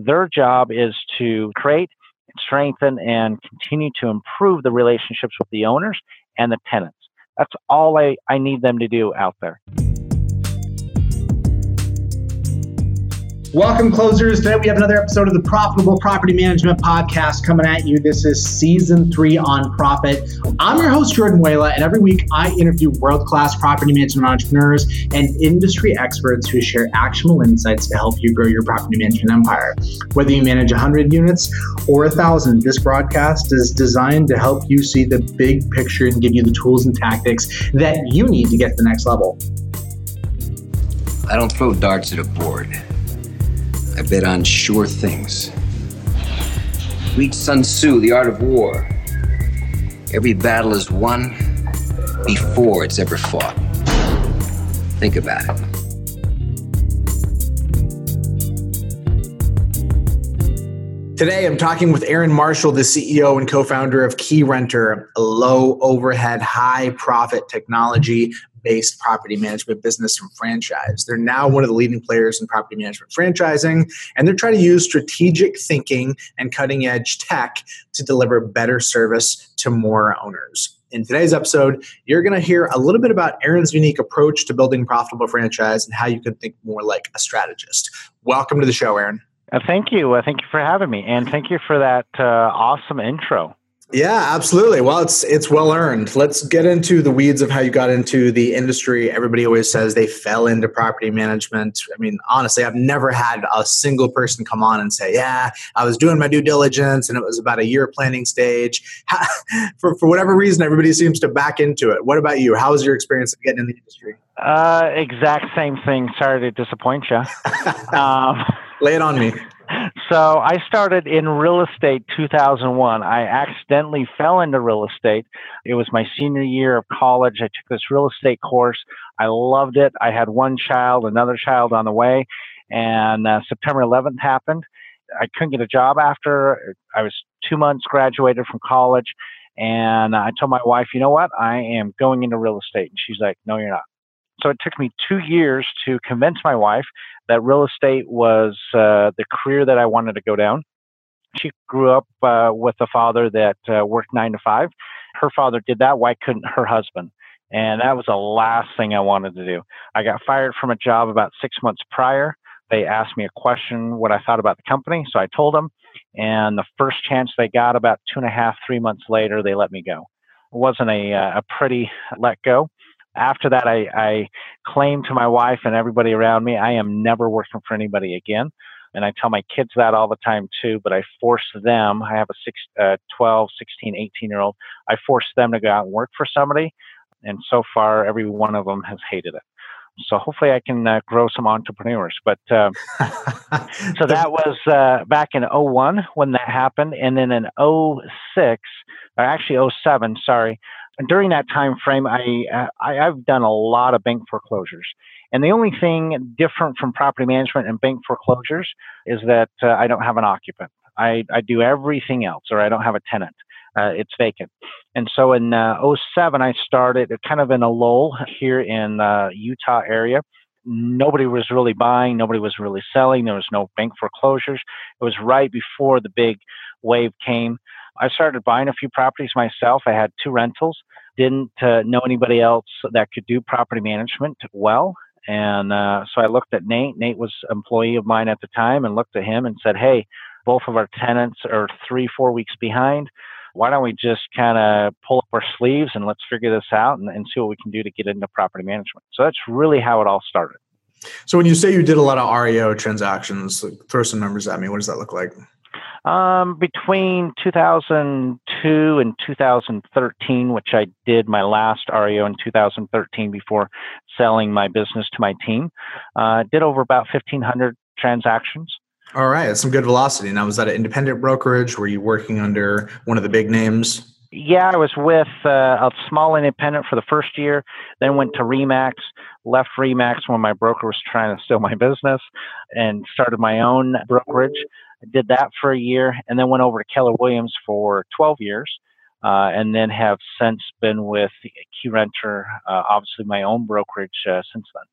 Their job is to create, strengthen, and continue to improve the relationships with the owners and the tenants. That's all I, I need them to do out there. Welcome, closers. Today we have another episode of the Profitable Property Management Podcast coming at you. This is season three on profit. I'm your host, Jordan Wela, and every week I interview world class property management entrepreneurs and industry experts who share actionable insights to help you grow your property management empire. Whether you manage 100 units or 1,000, this broadcast is designed to help you see the big picture and give you the tools and tactics that you need to get to the next level. I don't throw darts at a board. I bet on sure things. Read Sun Tzu, The Art of War. Every battle is won before it's ever fought. Think about it. Today, I'm talking with Aaron Marshall, the CEO and co founder of Keyrenter, a low overhead, high profit technology based property management business and franchise. They're now one of the leading players in property management franchising, and they're trying to use strategic thinking and cutting edge tech to deliver better service to more owners. In today's episode, you're going to hear a little bit about Aaron's unique approach to building profitable franchise and how you can think more like a strategist. Welcome to the show, Aaron. Uh, thank you. Uh, thank you for having me, and thank you for that uh, awesome intro. Yeah, absolutely. Well, it's it's well earned. Let's get into the weeds of how you got into the industry. Everybody always says they fell into property management. I mean, honestly, I've never had a single person come on and say, "Yeah, I was doing my due diligence and it was about a year planning stage." for for whatever reason, everybody seems to back into it. What about you? How was your experience of getting in the industry? Uh, exact same thing. Sorry to disappoint you. um, Lay it on me. So I started in real estate 2001. I accidentally fell into real estate. It was my senior year of college. I took this real estate course. I loved it. I had one child, another child on the way, and uh, September 11th happened. I couldn't get a job after. I was two months graduated from college, and I told my wife, you know what? I am going into real estate. And she's like, no, you're not. So it took me two years to convince my wife that real estate was uh, the career that I wanted to go down. She grew up uh, with a father that uh, worked nine to five. Her father did that. Why couldn't her husband? And that was the last thing I wanted to do. I got fired from a job about six months prior. They asked me a question, what I thought about the company. So I told them. And the first chance they got, about two and a half, three months later, they let me go. It wasn't a, uh, a pretty let go after that, I, I claimed to my wife and everybody around me, I am never working for anybody again. And I tell my kids that all the time too, but I force them, I have a six, uh, 12, 16, 18 year old, I force them to go out and work for somebody. And so far, every one of them has hated it. So hopefully I can uh, grow some entrepreneurs. But uh, so that was uh, back in 01 when that happened. And then in 06, or actually 07, sorry, during that time frame, I, uh, I have done a lot of bank foreclosures. And the only thing different from property management and bank foreclosures is that uh, I don't have an occupant. I, I do everything else, or I don't have a tenant. Uh, it's vacant. And so in uh, 07, I started kind of in a lull here in uh, Utah area. Nobody was really buying. Nobody was really selling. There was no bank foreclosures. It was right before the big wave came. I started buying a few properties myself. I had two rentals. Didn't uh, know anybody else that could do property management well. And uh, so I looked at Nate. Nate was employee of mine at the time and looked at him and said, Hey, both of our tenants are three, four weeks behind. Why don't we just kind of pull up our sleeves and let's figure this out and, and see what we can do to get into property management? So that's really how it all started. So when you say you did a lot of REO transactions, throw some numbers at me. What does that look like? Um, between 2002 and 2013, which I did my last REO in 2013 before selling my business to my team, uh, did over about 1,500 transactions. All right, that's some good velocity. Now, was that an independent brokerage? Were you working under one of the big names? Yeah, I was with uh, a small independent for the first year, then went to Remax, left Remax when my broker was trying to steal my business, and started my own brokerage. I did that for a year and then went over to Keller Williams for 12 years. Uh, and then have since been with Keyrenter, uh, obviously my own brokerage uh, since then.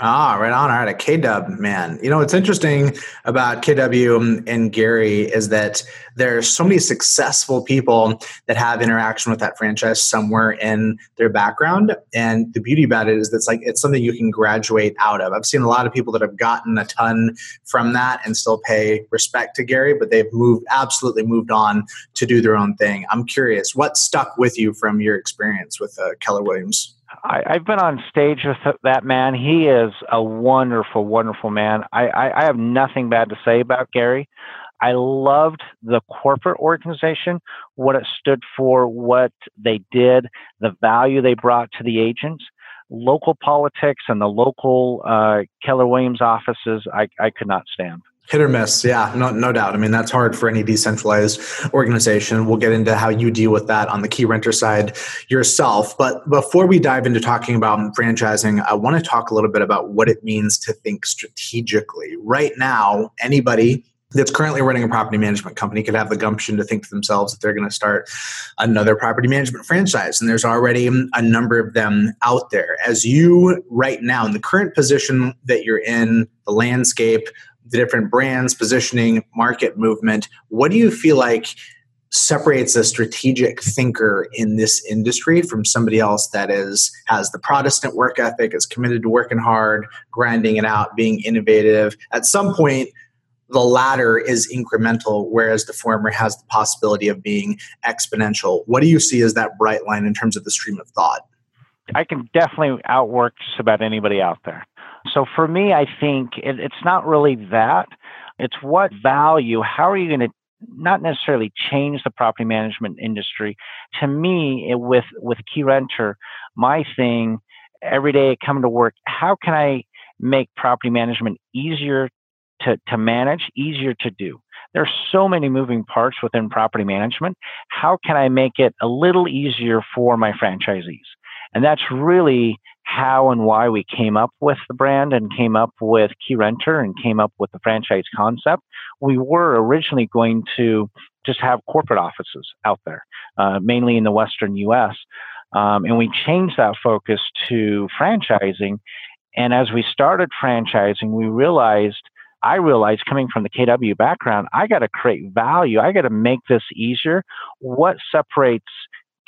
Ah, right on. All right, a KW man. You know what's interesting about KW and Gary is that there's so many successful people that have interaction with that franchise somewhere in their background. And the beauty about it is that's like it's something you can graduate out of. I've seen a lot of people that have gotten a ton from that and still pay respect to Gary, but they've moved absolutely moved on to do their own thing. I'm curious, what stuck with you from your experience with uh, Keller Williams? I, have been on stage with that man. He is a wonderful, wonderful man. I, I, I have nothing bad to say about Gary. I loved the corporate organization, what it stood for, what they did, the value they brought to the agents. Local politics and the local uh, Keller Williams offices, I, I could not stand. Hit or miss, yeah, no, no doubt. I mean, that's hard for any decentralized organization. We'll get into how you deal with that on the Keyrenter side yourself. But before we dive into talking about franchising, I want to talk a little bit about what it means to think strategically. Right now, anybody that's currently running a property management company could have the gumption to think to themselves that they're going to start another property management franchise. And there's already a number of them out there. As you, right now, in the current position that you're in, the landscape, the different brands, positioning, market movement. What do you feel like separates a strategic thinker in this industry from somebody else that is has the Protestant work ethic, is committed to working hard, grinding it out, being innovative. At some point, the latter is incremental, whereas the former has the possibility of being exponential. What do you see as that bright line in terms of the stream of thought? I can definitely outwork just about anybody out there. So for me, I think it, it's not really that. It's what value, how are you going to not necessarily change the property management industry. To me, it, with with Keyrenter, my thing every day coming to work, how can I make property management easier to, to manage, easier to do? There's so many moving parts within property management. How can I make it a little easier for my franchisees? And that's really how and why we came up with the brand and came up with Keyrenter and came up with the franchise concept. We were originally going to just have corporate offices out there, uh, mainly in the Western US. Um, and we changed that focus to franchising. And as we started franchising, we realized I realized coming from the KW background, I got to create value. I got to make this easier. What separates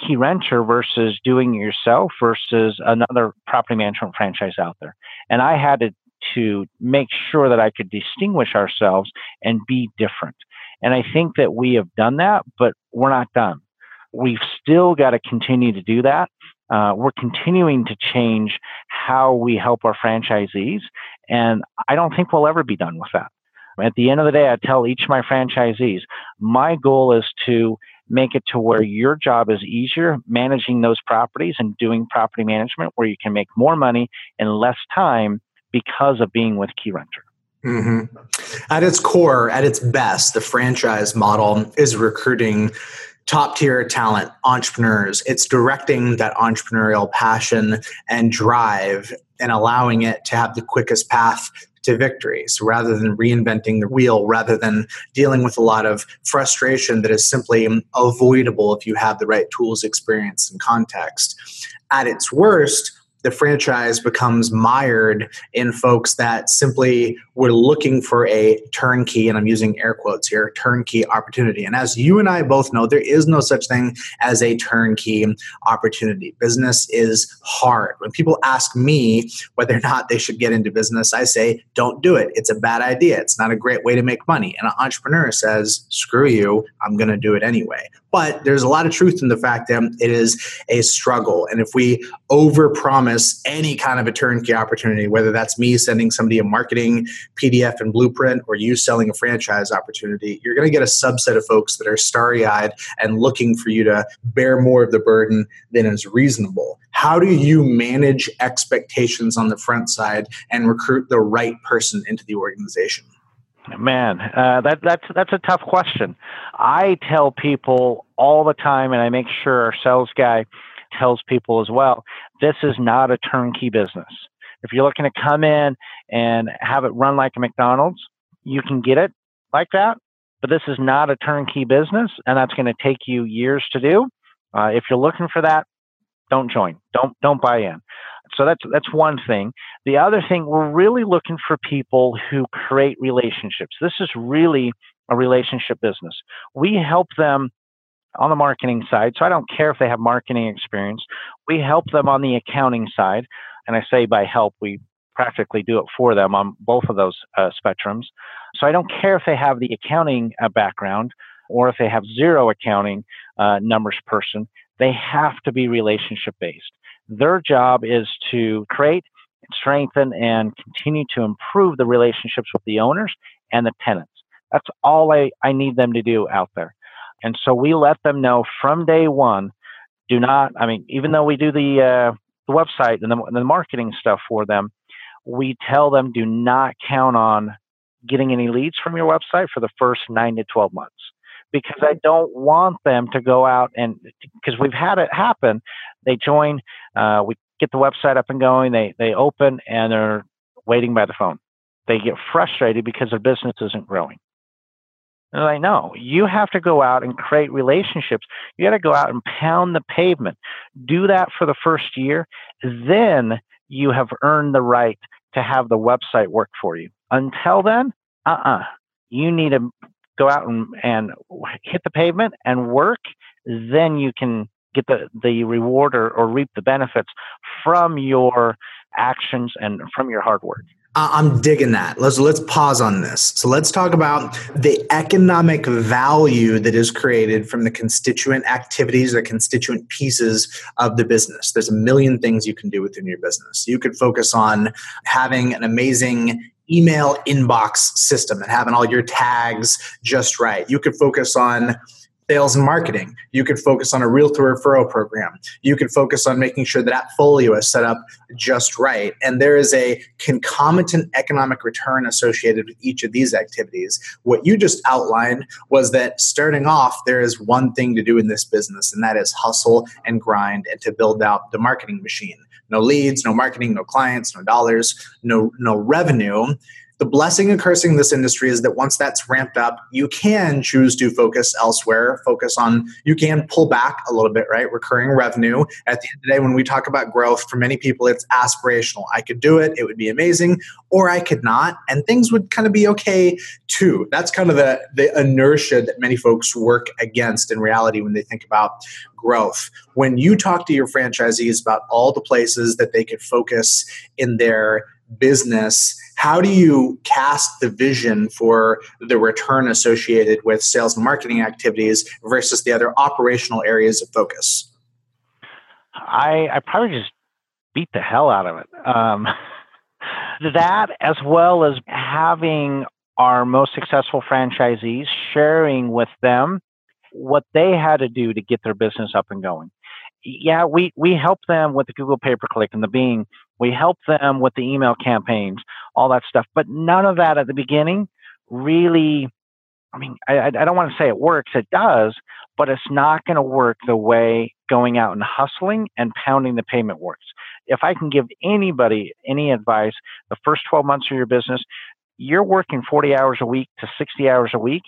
Keyrenter versus doing it yourself versus another property management franchise out there. And I had to, to make sure that I could distinguish ourselves and be different. And I think that we have done that, but we're not done. We've still got to continue to do that. Uh, we're continuing to change how we help our franchisees. And I don't think we'll ever be done with that. At the end of the day, I tell each of my franchisees, my goal is to make it to where your job is easier managing those properties and doing property management where you can make more money in less time because of being with Keyrenter. Mm-hmm. At its core, at its best, the franchise model is recruiting top tier talent, entrepreneurs. It's directing that entrepreneurial passion and drive and allowing it to have the quickest path to victory. So rather than reinventing the wheel, rather than dealing with a lot of frustration that is simply avoidable if you have the right tools, experience, and context. At its worst, the franchise becomes mired in folks that simply were looking for a turnkey, and I'm using air quotes here, turnkey opportunity. And as you and I both know, there is no such thing as a turnkey opportunity. Business is hard. When people ask me whether or not they should get into business, I say, don't do it. It's a bad idea. It's not a great way to make money. And an entrepreneur says, screw you, I'm going to do it anyway. But there's a lot of truth in the fact that it is a struggle. And if we overpromise any kind of a turnkey opportunity, whether that's me sending somebody a marketing PDF and blueprint or you selling a franchise opportunity, you're going to get a subset of folks that are starry eyed and looking for you to bear more of the burden than is reasonable. How do you manage expectations on the front side and recruit the right person into the organization? Man, uh, that that's that's a tough question. I tell people all the time, and I make sure our sales guy tells people as well. This is not a turnkey business. If you're looking to come in and have it run like a McDonald's, you can get it like that. But this is not a turnkey business, and that's going to take you years to do. Uh, if you're looking for that, don't join. Don't don't buy in. So that's that's one thing. The other thing, we're really looking for people who create relationships. This is really a relationship business. We help them on the marketing side. So I don't care if they have marketing experience. We help them on the accounting side. And I say by help, we practically do it for them on both of those uh, spectrums. So I don't care if they have the accounting uh, background or if they have zero accounting uh, numbers person. They have to be relationship based. Their job is to create, strengthen, and continue to improve the relationships with the owners and the tenants. That's all I, I need them to do out there. And so we let them know from day one do not, I mean, even though we do the, uh, the website and the, the marketing stuff for them, we tell them do not count on getting any leads from your website for the first nine to 12 months because I don't want them to go out and because we've had it happen. They join, uh, we get the website up and going, they, they open and they're waiting by the phone. They get frustrated because their business isn't growing. And I know you have to go out and create relationships. You got to go out and pound the pavement. Do that for the first year. Then you have earned the right to have the website work for you. Until then, uh uh-uh. uh You need to go out and, and hit the pavement and work. Then you can get the, the reward or, or reap the benefits from your actions and from your hard work. I'm digging that. Let's let's pause on this. So let's talk about the economic value that is created from the constituent activities or constituent pieces of the business. There's a million things you can do within your business. You could focus on having an amazing email inbox system and having all your tags just right. You could focus on sales and marketing. You could focus on a realtor referral program. You could focus on making sure that folio is set up just right. And there is a concomitant economic return associated with each of these activities. What you just outlined was that starting off, there is one thing to do in this business, and that is hustle and grind and to build out the marketing machine. No leads, no marketing, no clients, no dollars, no no revenue the blessing and cursing in this industry is that once that's ramped up, you can choose to focus elsewhere, focus on, you can pull back a little bit, right? Recurring revenue. At the end of the day, when we talk about growth, for many people, it's aspirational. I could do it, it would be amazing, or I could not, and things would kind of be okay too. That's kind of the, the inertia that many folks work against in reality when they think about growth. When you talk to your franchisees about all the places that they could focus in their business, how do you cast the vision for the return associated with sales and marketing activities versus the other operational areas of focus? I, I probably just beat the hell out of it. Um, that, as well as having our most successful franchisees sharing with them what they had to do to get their business up and going. Yeah, we, we help them with the Google pay per click and the Bing we help them with the email campaigns, all that stuff. But none of that at the beginning really, I mean, I, I don't want to say it works, it does, but it's not going to work the way going out and hustling and pounding the payment works. If I can give anybody any advice, the first 12 months of your business, you're working 40 hours a week to 60 hours a week.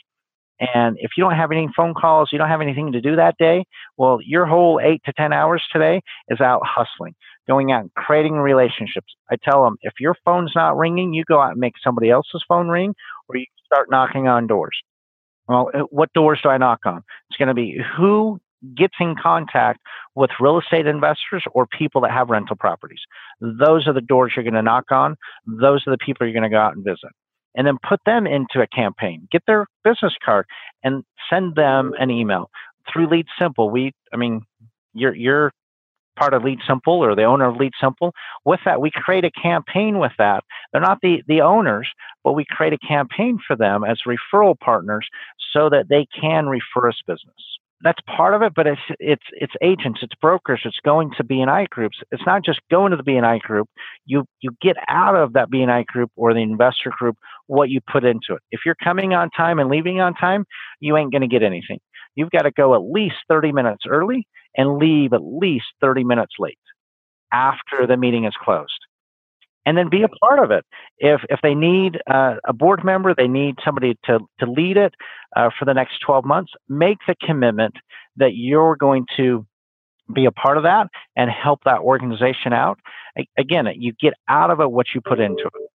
And if you don't have any phone calls, you don't have anything to do that day, well, your whole eight to 10 hours today is out hustling going out and creating relationships. I tell them if your phone's not ringing, you go out and make somebody else's phone ring, or you start knocking on doors. Well, uh, what doors do I knock on? It's going to be who gets in contact with real estate investors or people that have rental properties. Those are the doors you're going to knock on. Those are the people you're going to go out and visit. And then put them into a campaign. Get their business card and send them an email through Lead Simple. We, I mean, you're you're part of LeadSimple or the owner of LeadSimple. With that, we create a campaign with that. They're not the, the owners, but we create a campaign for them as referral partners so that they can refer us business. That's part of it, but it's it's it's agents, it's brokers, it's going to BNI groups. It's not just going to the BNI group. You you get out of that BNI group or the investor group what you put into it. If you're coming on time and leaving on time, you ain't going to get anything. You've got to go at least 30 minutes early and leave at least 30 minutes late after the meeting is closed. And then be a part of it. If, if they need uh, a board member, they need somebody to, to lead it uh, for the next 12 months, make the commitment that you're going to be a part of that and help that organization out. Again, you get out of it what you put into it.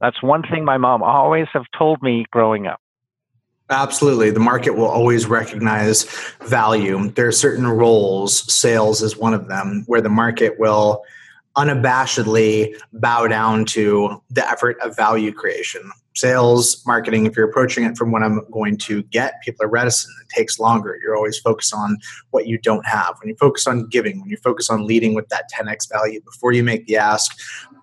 That's one thing my mom always have told me growing up. Absolutely. The market will always recognize value. There are certain roles, sales is one of them, where the market will unabashedly bow down to the effort of value creation. Sales, marketing, if you're approaching it from what I'm going to get, people are reticent. It takes longer. You're always focused on what you don't have. When you focus on giving, when you focus on leading with that 10x value before you make the ask,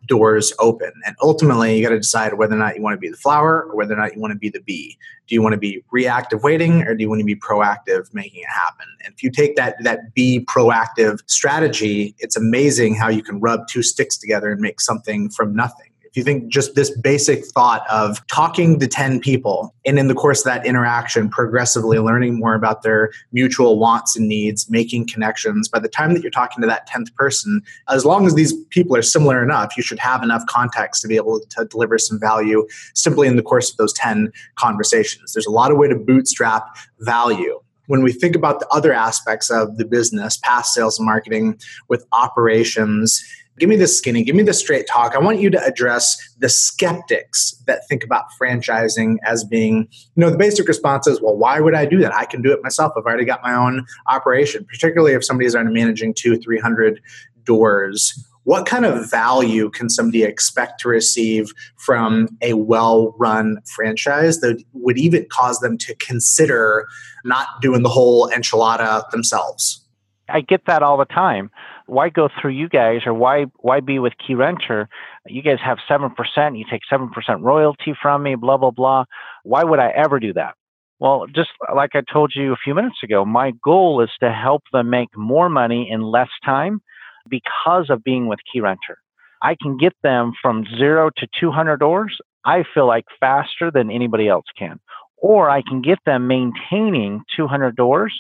doors open. And ultimately, you got to decide whether or not you want to be the flower or whether or not you want to be the bee. Do you want to be reactive waiting or do you want to be proactive making it happen? And if you take that that be proactive strategy, it's amazing how you can rub two sticks together and make something from nothing you think just this basic thought of talking to 10 people and in the course of that interaction progressively learning more about their mutual wants and needs making connections by the time that you're talking to that 10th person as long as these people are similar enough you should have enough context to be able to deliver some value simply in the course of those 10 conversations. There's a lot of way to bootstrap value. When we think about the other aspects of the business, past sales and marketing with operations, Give me the skinny, give me the straight talk. I want you to address the skeptics that think about franchising as being, you know, the basic response is, well, why would I do that? I can do it myself. I've already got my own operation, particularly if somebody's already managing two, 300 doors. What kind of value can somebody expect to receive from a well run franchise that would even cause them to consider not doing the whole enchilada themselves? I get that all the time why go through you guys or why why be with Keyrenter? You guys have seven percent. You take seven percent royalty from me. Blah blah blah. Why would I ever do that? Well, just like I told you a few minutes ago, my goal is to help them make more money in less time because of being with Keyrenter. I can get them from zero to 200 doors, I feel like faster than anybody else can. Or I can get them maintaining 200 doors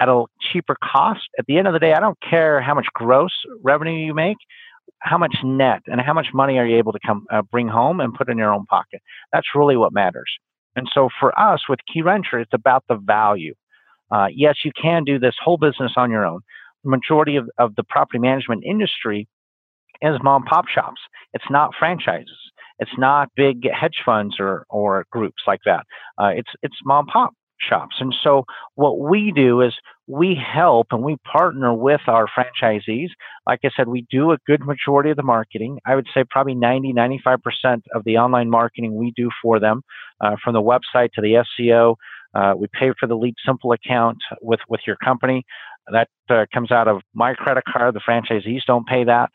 at a cheaper cost. At the end of the day, I don't care how much gross revenue you make, how much net and how much money are you able to come uh, bring home and put in your own pocket. That's really what matters. And so for us with Keyrenter, it's about the value. Uh, yes, you can do this whole business on your own. The majority of, of the property management industry is mom pop shops. It's not franchises. It's not big hedge funds or, or groups like that. Uh, it's it's mom pop shops. And so what we do is we help and we partner with our franchisees. Like I said, we do a good majority of the marketing. I would say probably 90, 95% of the online marketing we do for them, uh, from the website to the SEO. Uh, we pay for the Lead Simple account with, with your company. That uh, comes out of my credit card. The franchisees don't pay that.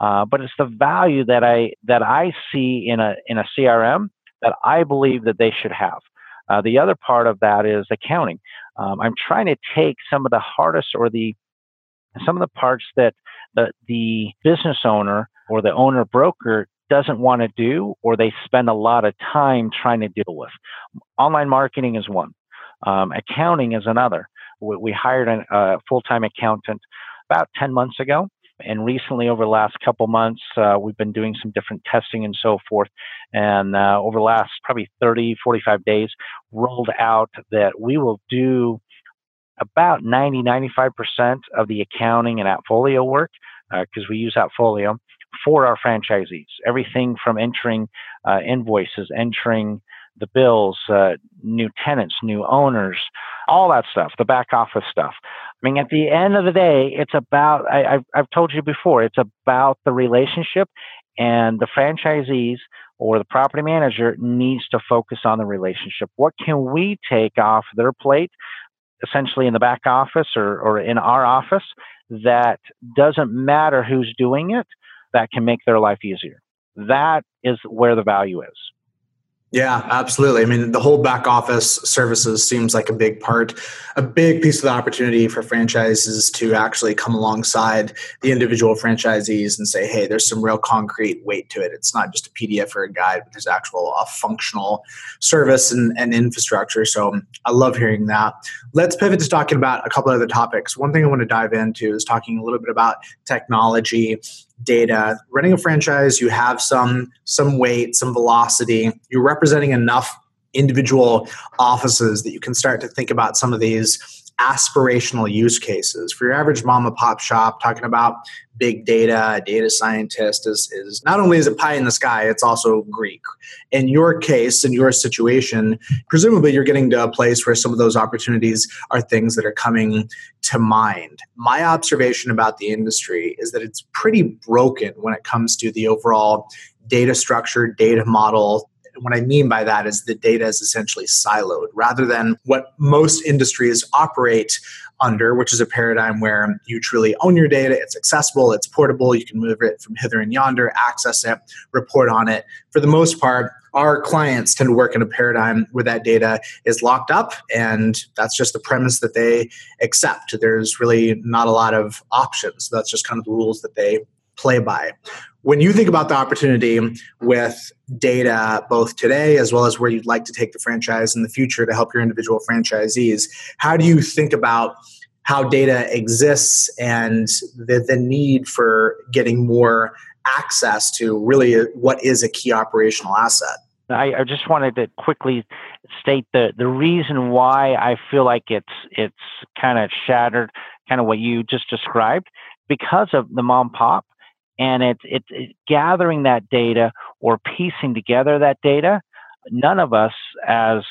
Uh, but it's the value that I that I see in a in a CRM that I believe that they should have. Uh, the other part of that is accounting. Um, I'm trying to take some of the hardest or the some of the parts that the, the business owner or the owner broker doesn't want to do or they spend a lot of time trying to deal with. Online marketing is one. Um, accounting is another. We, we hired a uh, full-time accountant about 10 months ago and recently, over the last couple months, uh, we've been doing some different testing and so forth. And uh, over the last probably 30, 45 days, rolled out that we will do about 90, 95% of the accounting and Appfolio work because uh, we use Appfolio for our franchisees. Everything from entering uh, invoices, entering the bills, uh, new tenants, new owners, all that stuff, the back office stuff. I mean, at the end of the day, it's about, I, have I've told you before, it's about the relationship and the franchisees or the property manager needs to focus on the relationship. What can we take off their plate, essentially in the back office or, or in our office, that doesn't matter who's doing it, that can make their life easier? That is where the value is. Yeah, absolutely. I mean, the whole back office services seems like a big part, a big piece of the opportunity for franchises to actually come alongside the individual franchisees and say, hey, there's some real concrete weight to it. It's not just a PDF or a guide, but there's actual a functional service and, and infrastructure. So um, I love hearing that. Let's pivot to talking about a couple other topics. One thing I want to dive into is talking a little bit about technology data. Running a franchise, you have some some weight, some velocity. You're representing enough individual offices that you can start to think about some of these aspirational use cases. For your average mom and pop shop, talking about big data, data scientist is, is not only is it pie in the sky, it's also Greek. In your case, in your situation, presumably you're getting to a place where some of those opportunities are things that are coming to mind. My observation about the industry is that it's pretty broken when it comes to the overall data structure, data model, what I mean by that is the data is essentially siloed rather than what most industries operate under, which is a paradigm where you truly own your data, it's accessible, it's portable, you can move it from hither and yonder, access it, report on it. For the most part, our clients tend to work in a paradigm where that data is locked up, and that's just the premise that they accept. There's really not a lot of options. That's just kind of the rules that they play by. When you think about the opportunity with data, both today as well as where you'd like to take the franchise in the future to help your individual franchisees, how do you think about how data exists and the, the need for getting more access to really what is a key operational asset? I, I, just wanted to quickly state the the reason why I feel like it's it's kind of shattered, kind of what you just described, because of the mom pop and it's, gathering that data or piecing together that data. None of us as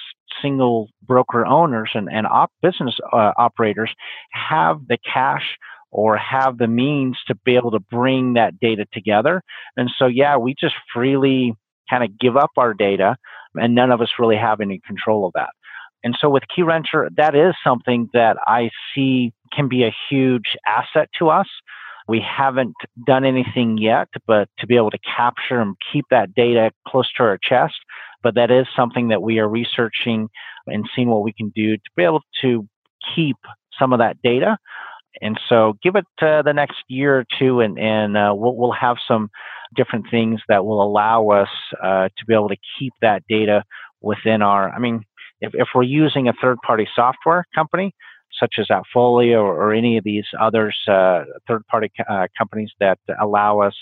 single broker owners and, and op business uh, operators have the cash or have the means to be able to bring that data together. And so, yeah, we just freely kind of give up our data, and none of us really have any control of that. And so, with Keyrenter, that is something that I see can be a huge asset to us. We haven't done anything yet, but to be able to capture and keep that data close to our chest. But that is something that we are researching and seeing what we can do to be able to keep some of that data. And so give it uh, the next year or two, and, and uh, we'll, we'll have some different things that will allow us uh, to be able to keep that data within our. I mean, if, if we're using a third party software company, such as Appfolio or, or any of these others, uh, third party uh, companies that allow us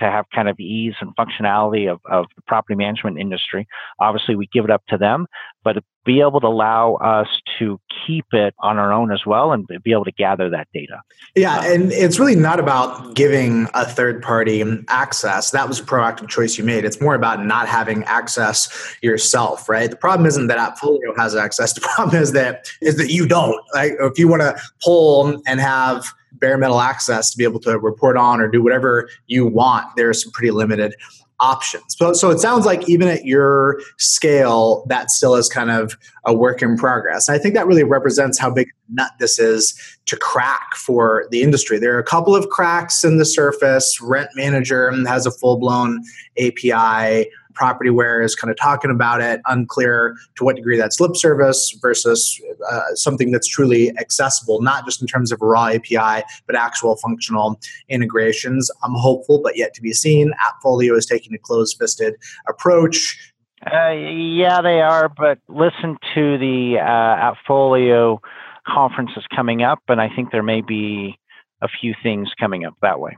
to have kind of ease and functionality of, of the property management industry. Obviously, we give it up to them, but be able to allow us to keep it on our own as well and be able to gather that data. Yeah, um, and it's really not about giving a third party access. That was a proactive choice you made. It's more about not having access yourself, right? The problem isn't that Appfolio has access. The problem is that is that you don't. Like if you want to pull and have bare metal access to be able to report on or do whatever you want, there's some pretty limited options. So, so it sounds like even at your scale, that still is kind of a work in progress. And I think that really represents how big a nut this is to crack for the industry. There are a couple of cracks in the surface. Rent Manager has a full blown API. Propertyware where is kind of talking about it, unclear to what degree that's lip service versus uh, something that's truly accessible, not just in terms of raw API, but actual functional integrations. I'm hopeful, but yet to be seen. Appfolio is taking a closed fisted approach. Uh, yeah, they are, but listen to the uh, Appfolio conferences coming up, and I think there may be a few things coming up that way.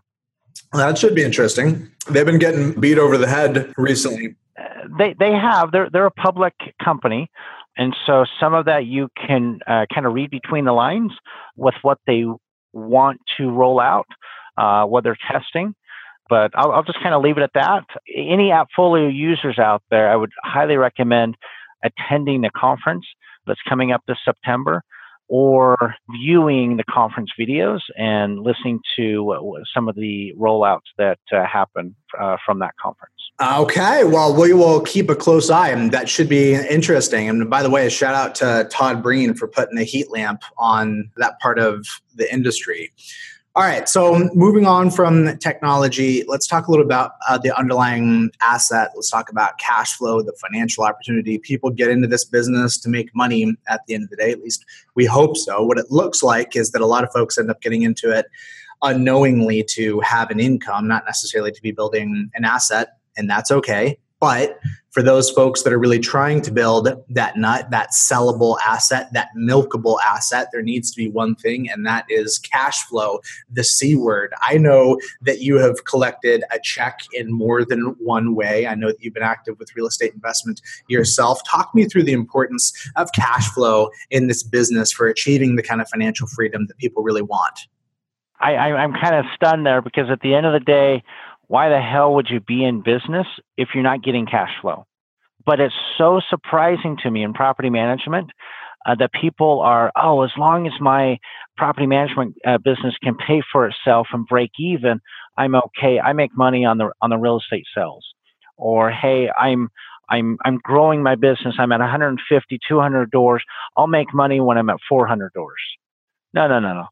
That should be interesting. They've been getting beat over the head recently. Uh, they they have. They're they're a public company, and so some of that you can uh, kind of read between the lines with what they want to roll out, uh, what they're testing. But I'll, I'll just kind of leave it at that. Any Appfolio users out there, I would highly recommend attending the conference that's coming up this September or viewing the conference videos and listening to some of the rollouts that uh, happen uh, from that conference. Okay, well, we will keep a close eye, and that should be interesting. And by the way, a shout out to Todd Breen for putting a heat lamp on that part of the industry. All right, so moving on from technology, let's talk a little about uh, the underlying asset. Let's talk about cash flow, the financial opportunity. People get into this business to make money at the end of the day, at least we hope so. What it looks like is that a lot of folks end up getting into it unknowingly to have an income, not necessarily to be building an asset, and that's okay. But for those folks that are really trying to build that nut, that sellable asset, that milkable asset, there needs to be one thing, and that is cash flow, the C word. I know that you have collected a check in more than one way. I know that you've been active with real estate investment yourself. Talk me through the importance of cash flow in this business for achieving the kind of financial freedom that people really want. I, I'm kind of stunned there because at the end of the day, why the hell would you be in business if you're not getting cash flow? But it's so surprising to me in property management uh, that people are, oh, as long as my property management uh, business can pay for itself and break even, I'm okay. I make money on the on the real estate sales. Or hey, I'm I'm I'm growing my business. I'm at 150, 200 doors. I'll make money when I'm at 400 doors. No, no, no, no.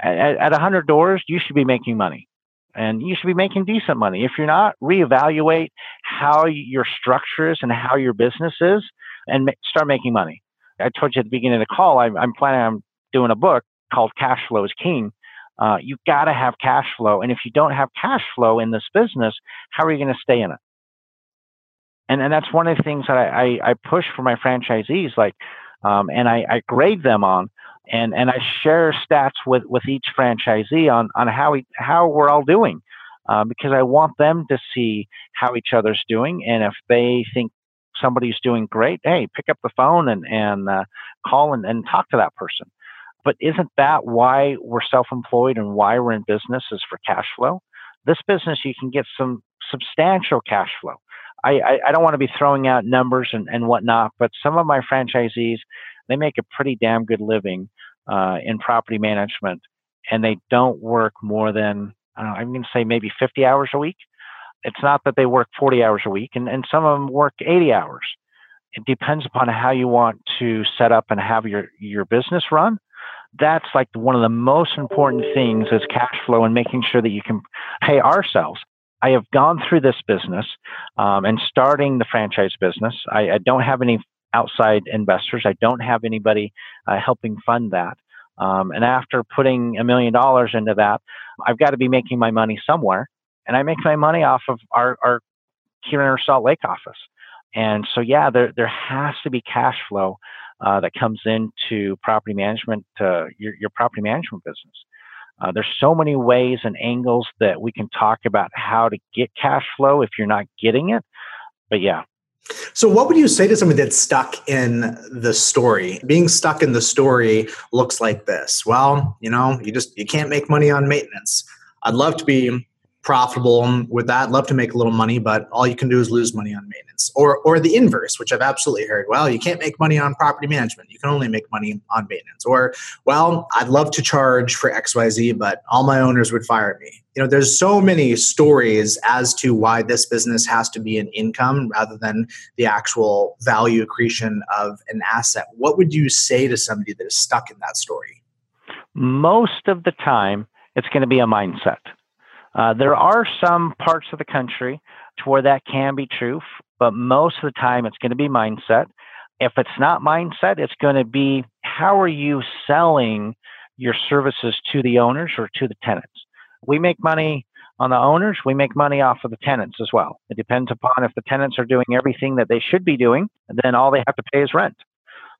At, at 100 doors, you should be making money and you should be making decent money. If you're not, reevaluate how your structure is and how your business is and start making money. I told you at the beginning of the call, I'm, I'm planning on doing a book called Cash Flow is King. Uh, you've got to have cash flow. And if you don't have cash flow in this business, how are you going to stay in it? And, and that's one of the things that I, I, I push for my franchisees, like, um, and I, I grade them on and and I share stats with with each franchisee on on how we how we're all doing, uh, because I want them to see how each other's doing, and if they think somebody's doing great, hey, pick up the phone and and uh, call and, and talk to that person. But isn't that why we're self-employed and why we're in business is for cash flow? This business you can get some substantial cash flow. I, I, I don't want to be throwing out numbers and, and whatnot, but some of my franchisees they make a pretty damn good living uh, in property management, and they don't work more than I'm going to say maybe 50 hours a week. It's not that they work 40 hours a week, and, and some of them work 80 hours. It depends upon how you want to set up and have your, your business run. That's like one of the most important things is cash flow and making sure that you can pay ourselves. I have gone through this business um, and starting the franchise business. I, I, don't have any outside investors. I don't have anybody uh, helping fund that. Um, and after putting a million dollars into that, I've got to be making my money somewhere. And I make my money off of our, our here in our Salt Lake office. And so, yeah, there, there has to be cash flow uh, that comes into property management, uh, your, your property management business. Uh, there's so many ways and angles that we can talk about how to get cash flow if you're not getting it. But yeah, so, what would you say to somebody that's stuck in the story? Being stuck in the story looks like this. Well, you know, you just you can't make money on maintenance. I'd love to be profitable um, with that. Love to make a little money, but all you can do is lose money on maintenance. Or or the inverse, which I've absolutely heard. Well, you can't make money on property management. You can only make money on maintenance. Or well, I'd love to charge for XYZ, but all my owners would fire me. You know, there's so many stories as to why this business has to be an income rather than the actual value accretion of an asset. What would you say to somebody that is stuck in that story? Most of the time, it's going to be a mindset uh, there are some parts of the country to where that can be true, but most of the time it's going to be mindset. If it's not mindset, it's going to be how are you selling your services to the owners or to the tenants? We make money on the owners, we make money off of the tenants as well. It depends upon if the tenants are doing everything that they should be doing, then all they have to pay is rent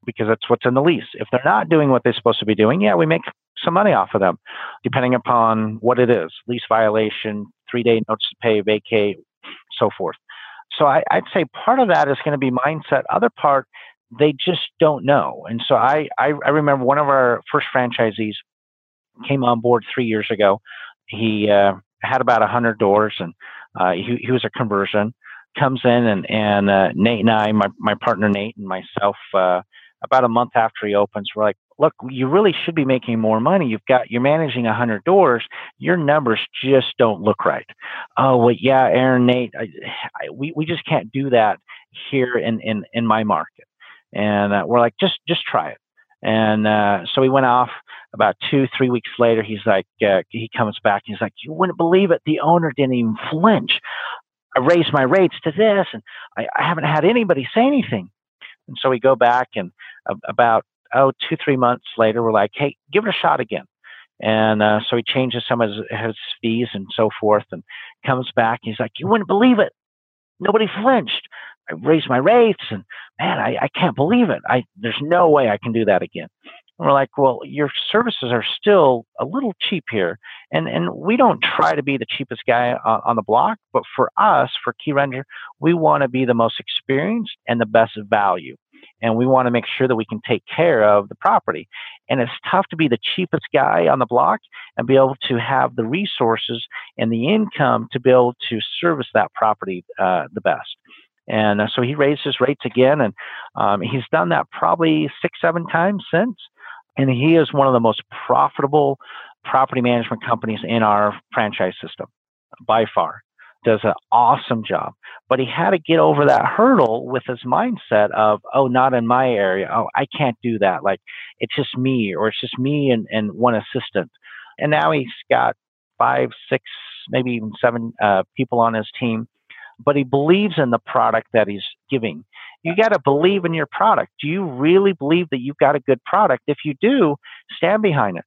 because that's what's in the lease. If they're not doing what they're supposed to be doing, yeah, we make some money off of them, depending upon what it is lease violation, three day notice to pay, vacate, so forth. So I, would say part of that is going to be mindset. Other part, they just don't know. And so I, I, I remember one of our first franchisees came on board three years ago. He uh, had about 100 doors and uh, he, he was a conversion. Comes in and, and uh, Nate and I, my, my partner Nate and myself, uh, about a month after he opens, we're like, look, you really should be making more money. You've got, you're managing a 100 doors. Your numbers just don't look right. Oh, well, yeah, Aaron, Nate, I, I, we, we just can't do that here in, in, in my market. And uh, we're like, just, just try it. And uh, so we went off about two, three weeks later. He's like, uh, he comes back. He's like, you wouldn't believe it. The owner didn't even flinch. I raised my rates to this, and I, I haven't had anybody say anything. And so we go back and uh, about oh two three months later, we're like, hey, give it a shot again. And uh, so he changes some of his, his, fees and so forth, and comes back. He's like, you wouldn't believe it. Nobody flinched. I raised my rates and man, I, I can't believe it. I there's no way I can do that again. And we're like, well, your services are still a little cheap here, and and we don't try to be the cheapest guy on, on the block, but for us, for Keyrenter, we want to be the most experienced and the best value, and we want to make sure that we can take care of the property. And it's tough to be the cheapest guy on the block and be able to have the resources and the income to be able to service that property uh, the best. And uh, so he raised his rates again, and um, he's done that probably six, seven times since. And he is one of the most profitable property management companies in our franchise system by far. Does an awesome job. But he had to get over that hurdle with his mindset of, oh, not in my area. Oh, I can't do that. Like it's just me, or it's just me and, and one assistant. And now he's got five, six, maybe even seven uh, people on his team but he believes in the product that he's giving. You got to believe in your product. Do you really believe that you've got a good product? If you do, stand behind it.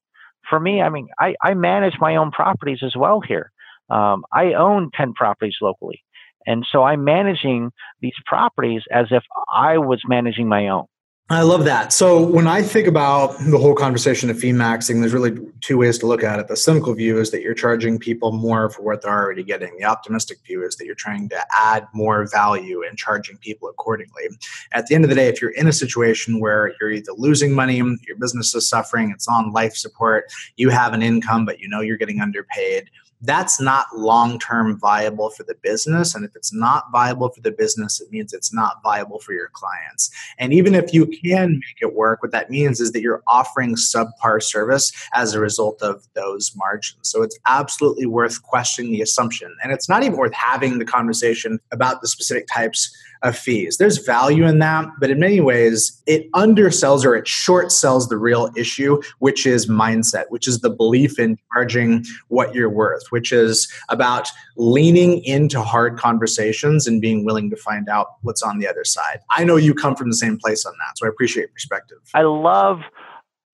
For me, I mean, I, I manage my own properties as well here. Um, I own 10 properties locally. And so I'm managing these properties as if I was managing my own. I love that. So when I think about the whole conversation of fee maxing, there's really two ways to look at it. The cynical view is that you're charging people more for what they're already getting. The optimistic view is that you're trying to add more value and charging people accordingly. At the end of the day, if you're in a situation where you're either losing money, your business is suffering, it's on life support, you have an income, but you know you're getting underpaid, that's not long term viable for the business. And if it's not viable for the business, it means it's not viable for your clients. And even if you can make it work, what that means is that you're offering subpar service as a result of those margins. So it's absolutely worth questioning the assumption. And it's not even worth having the conversation about the specific types of fees. There's value in that, but in many ways, it undersells or it short sells the real issue, which is mindset, which is the belief in charging what you're worth, which is about leaning into hard conversations and being willing to find out what's on the other side. I know you come from the same place on that, so I appreciate your perspective. I love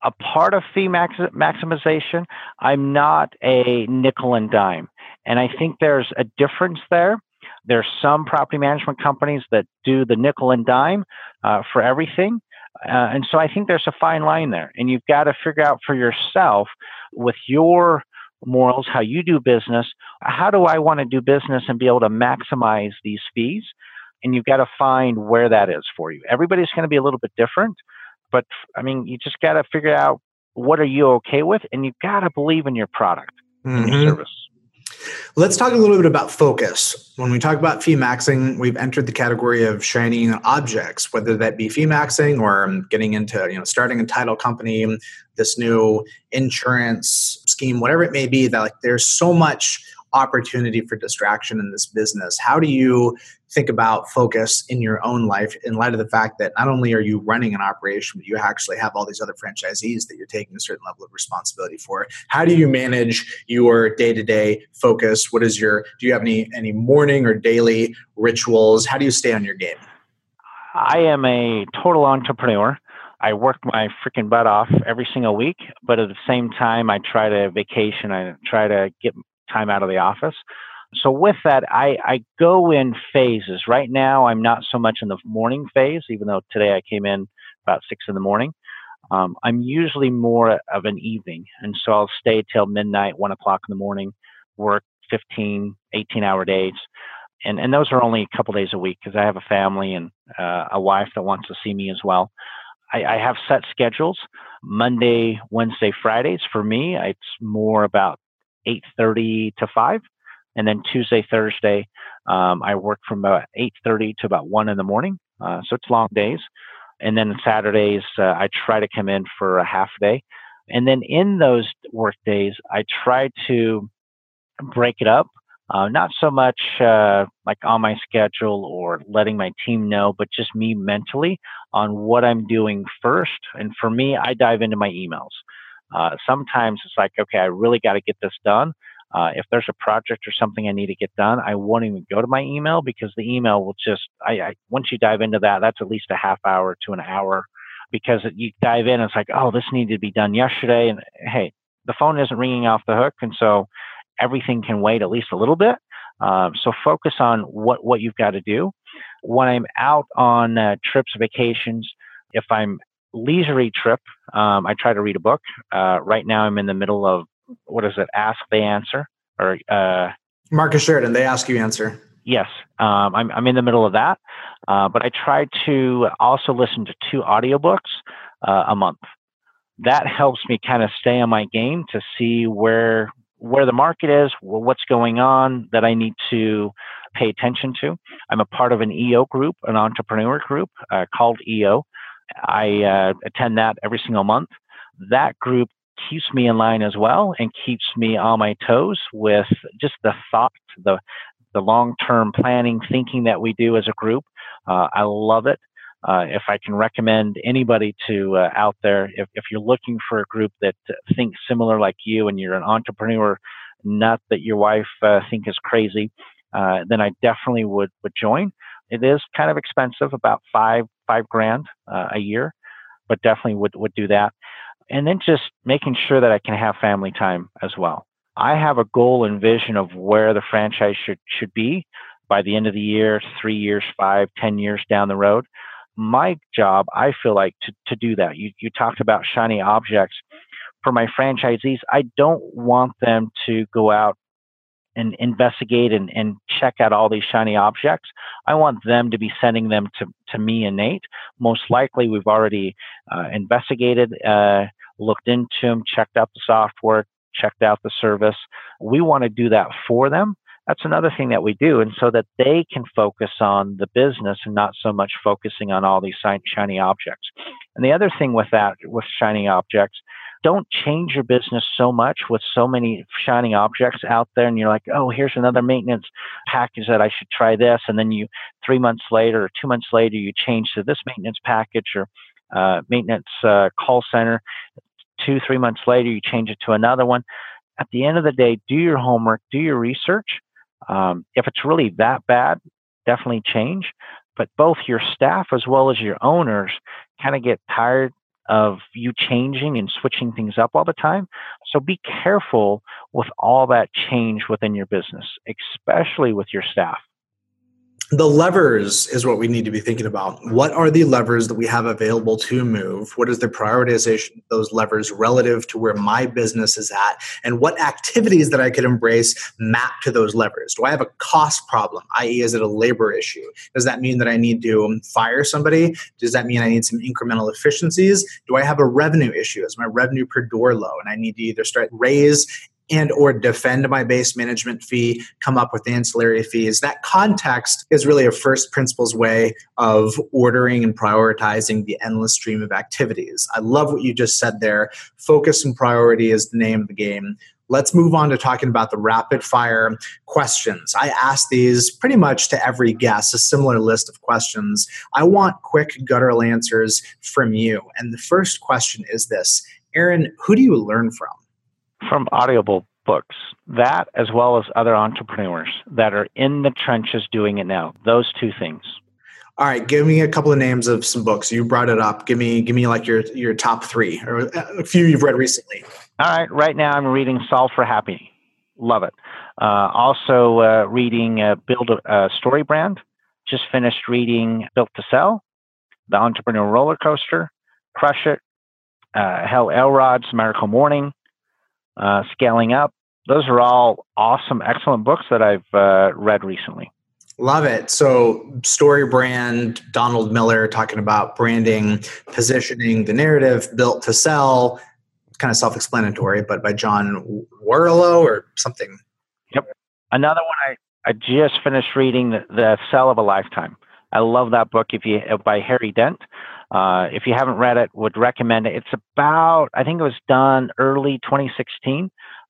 a part of fee max- maximization. I'm not a nickel and dime. And I think there's a difference there there's some property management companies that do the nickel and dime uh, for everything. Uh, and so I think there's a fine line there. And you've got to figure out for yourself with your morals, how you do business, how do I want to do business and be able to maximize these fees? And you've got to find where that is for you. Everybody's going to be a little bit different, but I mean, you just got to figure out what are you okay with, and you've got to believe in your product mm-hmm. and your mm-hmm. service. Let's talk a little bit about focus. When we talk about fee maxing, we've entered the category of shining objects, whether that be fee maxing or um, getting into, you know, starting a title company, this new insurance scheme, whatever it may be, that like there's so much opportunity for distraction in this business. How do you think about focus in your own life in light of the fact that not only are you running an operation, but you actually have all these other franchisees that you're taking a certain level of responsibility for? How do you manage your day to day focus? What is your, do you have any, any morning or daily rituals? How do you stay on your game? I am a total entrepreneur. I work my freaking butt off every single week, but at the same time, I try to vacation. I try to get time out of the office. So with that, I, I go in phases. Right now, I'm not so much in the morning phase, even though today I came in about six in the morning. Um, I'm usually more of an evening, and so I'll stay till midnight, one o'clock in the morning, work 15, 18 hour days. And, and those are only a couple days a week because I have a family and uh, a wife that wants to see me as well. I, I have set schedules Monday, Wednesday, Fridays. For me, it's more about 8.30 to 5 and then tuesday thursday um, i work from about 8.30 to about 1 in the morning uh, so it's long days and then saturdays uh, i try to come in for a half day and then in those work days i try to break it up uh, not so much uh, like on my schedule or letting my team know, but just me mentally on what I'm doing first. And for me, I dive into my emails. Uh, sometimes it's like, okay, I really got to get this done. Uh, if there's a project or something I need to get done, I won't even go to my email because the email will just, I, I once you dive into that, that's at least a half hour to an hour because you dive in, it's like, oh, this needed to be done yesterday. And hey, the phone isn't ringing off the hook. And so everything can wait at least a little bit. Um, so focus on what, what you've got to do. When I'm out on uh, trips, vacations, if I'm leisurely trip, um, I try to read a book. Uh, right now, I'm in the middle of what is it? Ask the answer or uh, Marcus Sheridan. They ask you answer. Yes, um, I'm, I'm in the middle of that, uh, but I try to also listen to two audiobooks uh, a month. That helps me kind of stay on my game to see where where the market is, what's going on that I need to pay attention to. I'm a part of an EO group, an entrepreneur group uh, called EO. I uh, attend that every single month. That group keeps me in line as well and keeps me on my toes with just the thought, the the long term planning, thinking that we do as a group. Uh, I love it. Uh, if I can recommend anybody to uh, out there, if, if you're looking for a group that thinks similar like you and you're an entrepreneur, not that your wife uh, think is crazy, uh, then I definitely would would join. It is kind of expensive, about five five grand uh, a year, but definitely would would do that. And then just making sure that I can have family time as well. I have a goal and vision of where the franchise should should be by the end of the year, three years, five, ten years down the road. My job, I feel like, to, to do that. You you talked about shiny objects. For my franchisees, I don't want them to go out and investigate and, and check out all these shiny objects. I want them to be sending them to, to me and Nate. Most likely, we've already uh, investigated, uh, looked into them, checked out the software, checked out the service. We want to do that for them. That's another thing that we do. And so that they can focus on the business and not so much focusing on all these shiny objects. And the other thing with that, with shiny objects, don't change your business so much with so many shiny objects out there and you're like oh here's another maintenance package that i should try this and then you three months later or two months later you change to this maintenance package or uh, maintenance uh, call center two, three months later, you change it to another one. At the end of the day, do your homework, do your research. Um, if it's really that bad, definitely change. But both your staff as well as your owners kind of get tired of you changing and switching things up all the time. So be careful with all that change within your business, especially with your staff the levers is what we need to be thinking about. What are the levers that we have available to move? What is the prioritization of those levers relative to where my business is at? And what activities that I could embrace map to those levers? Do I have a cost problem, i.e., is it a labor issue? Does that mean that I need to fire somebody? Does that mean I need some incremental efficiencies? Do I have a revenue issue? Is my revenue per door low? And I need to either start raise and or defend my base management fee come up with ancillary fees that context is really a first principles way of ordering and prioritizing the endless stream of activities i love what you just said there focus and priority is the name of the game let's move on to talking about the rapid fire questions. I ask these pretty much to every guest, a similar list of questions. I want quick, guttural answers from you. And the first question is this Aaron, who do you learn from? From Audible books, that as well as other entrepreneurs that are in the trenches doing it now. Those two things. All right, give me a couple of names of some books. You brought it up. Give me give me like your your top 3 or a few you've read recently. All right, right now I'm reading Solve for Happy. Love it. Uh, also uh, reading uh, Build a Story Brand. Just finished reading Built to Sell, The Entrepreneur Roller Coaster, Crush It, uh, Hal Elrod's Miracle Morning, uh, Scaling Up. Those are all awesome, excellent books that I've uh, read recently. Love it. So, story brand, Donald Miller talking about branding, positioning, the narrative built to sell. kind of self explanatory, but by John Warrillow or something. Yep. Another one I, I just finished reading, the, the Sell of a Lifetime. I love that book. If you by Harry Dent, uh, if you haven't read it, would recommend it. It's about, I think it was done early 2016.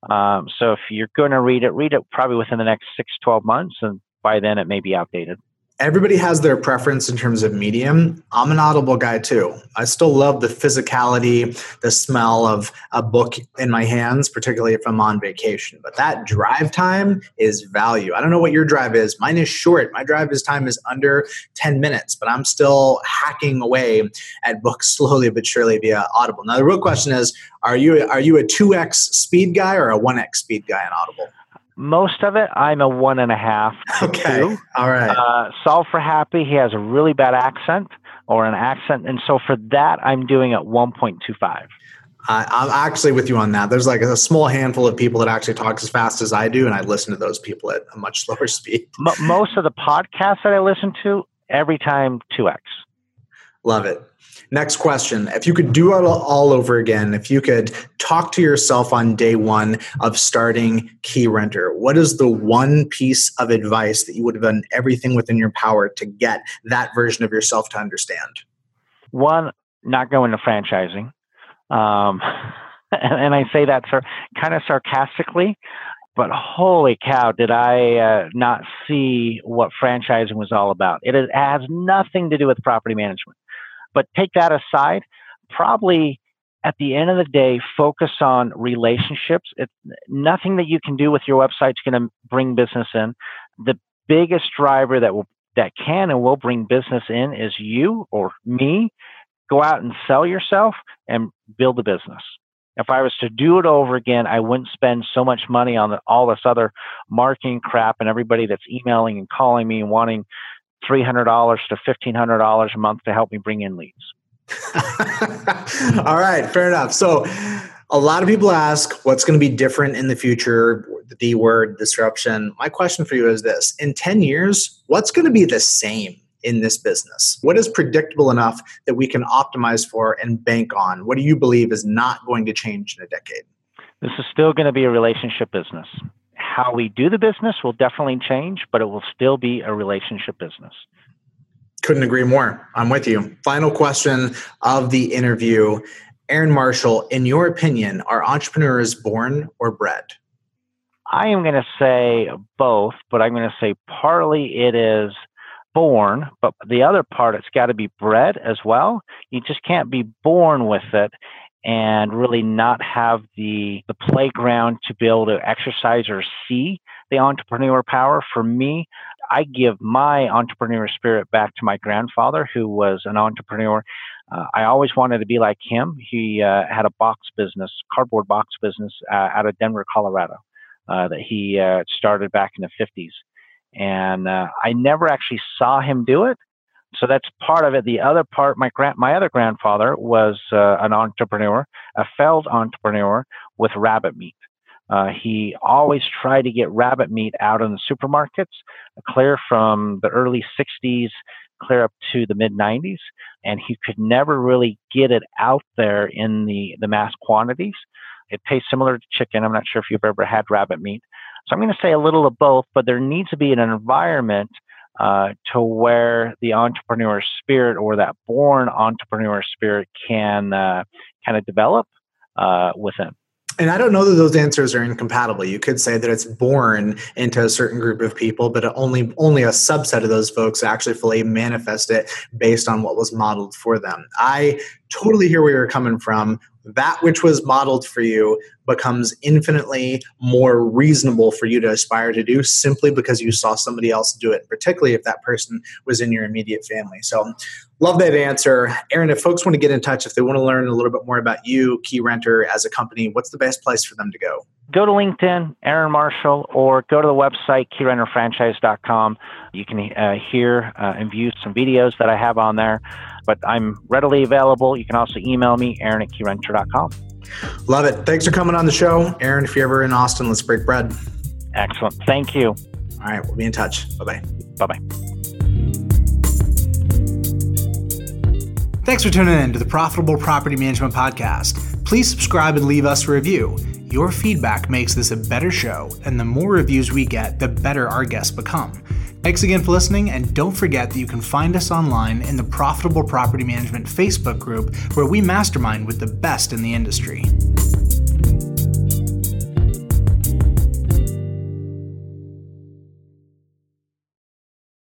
Um, so if you're going to read it, read it probably within the next six, 12 months, and by then it may be outdated everybody has their preference in terms of medium. I'm an Audible guy too. I still love the physicality, the smell of a book in my hands, particularly if I'm on vacation. But that drive time is value. I don't know what your drive is. Mine is short. My drive is time is under 10 minutes, but I'm still hacking away at books slowly but surely via Audible. Now the real question is, are you are you a 2x speed guy or a 1x speed guy in Audible? Most of it, I'm a one and a half. Okay. Two. All right. Uh, solve for happy. He has a really bad accent or an accent, and so for that, I'm doing at 1.25. I'm actually with you on that. There's like a small handful of people that actually talk as fast as I do, and I listen to those people at a much slower speed. M- most of the podcasts that I listen to, every time 2x. Love it. Next question. If you could do it all over again, if you could talk to yourself on day one of starting Keyrenter, what is the one piece of advice that you would have done everything within your power to get that version of yourself to understand? One, not go into franchising. Um, and, I say that sir, kind of sarcastically, but holy cow, did I uh, not see what franchising was all about? It has nothing to do with property management. But take that aside, probably at the end of the day, focus on relationships. It's nothing that you can do with your website is going to bring business in. The biggest driver that will that can and will bring business in is you or me. Go out and sell yourself and build a business. If I was to do it over again, I wouldn't spend so much money on the, all this other marketing crap and everybody that's emailing and calling me and wanting $300 to $1,500 a month to help me bring in leads. All right, fair enough. So, a lot of people ask what's going to be different in the future, the D word, disruption. My question for you is this In 10 years, what's going to be the same in this business? What is predictable enough that we can optimize for and bank on? What do you believe is not going to change in a decade? This is still going to be a relationship business how we do the business will definitely change, but it will still be a relationship business. Couldn't agree more. I'm with you. Final question of the interview. Aaron Marshall, in your opinion, are entrepreneurs born or bred? I am going to say both, but I'm going to say partly it is born, but the other part, it's got to be bred as well. You just can't be born with it and really not have the the playground to be able to exercise or see the entrepreneur power. For me i give my entrepreneur spirit back to my grandfather who was an entrepreneur. Uh, i always wanted to be like him. He uh, had a box business cardboard box business uh, out of denver colorado uh, that he uh, started back in the 50s and uh, i never actually saw him do it so that's part of it. The other part, my grand, my other grandfather was uh, an entrepreneur, a failed entrepreneur with rabbit meat. Uh, he always tried to get rabbit meat out in the supermarkets, clear from the early 60s, clear up to the mid 90s, and he could never really get it out there in the, the mass quantities. It tastes similar to chicken. I'm not sure if you've ever had rabbit meat. So I'm going to say a little of both, but there needs to be an environment uh, to where the entrepreneur spirit or that born entrepreneur spirit can uh, kind of develop uh, within. And I don't know that those answers are incompatible. You could say that it's born into a certain group of people, but only only a subset of those folks actually fully manifest it based on what was modeled for them. I totally hear where you're coming from that which was modeled for you becomes infinitely more reasonable for you to aspire to do simply because you saw somebody else do it, particularly if that person was in your immediate family. So, love that answer. Aaron, if folks want to get in touch, if they want to learn a little bit more about you, Keyrenter, as a company, what's the best place for them to go? Go to LinkedIn, Aaron Marshall, or go to the website, keyrenterfranchise.com. You can uh, hear uh, and view some videos that I have on there but I'm readily available. You can also email me, aaron at keyrenter.com. Love it. Thanks for coming on the show. Aaron, if you're ever in Austin, let's break bread. Excellent. Thank you. All right. We'll be in touch. Bye bye. Bye bye. Thanks for tuning in to the Profitable Property Management Podcast. Please subscribe and leave us a review. Your feedback makes this a better show, and the more reviews we get, the better our guests become. Thanks again for listening, and don't forget that you can find us online in the Profitable Property Management Facebook group where we mastermind with the best in the industry.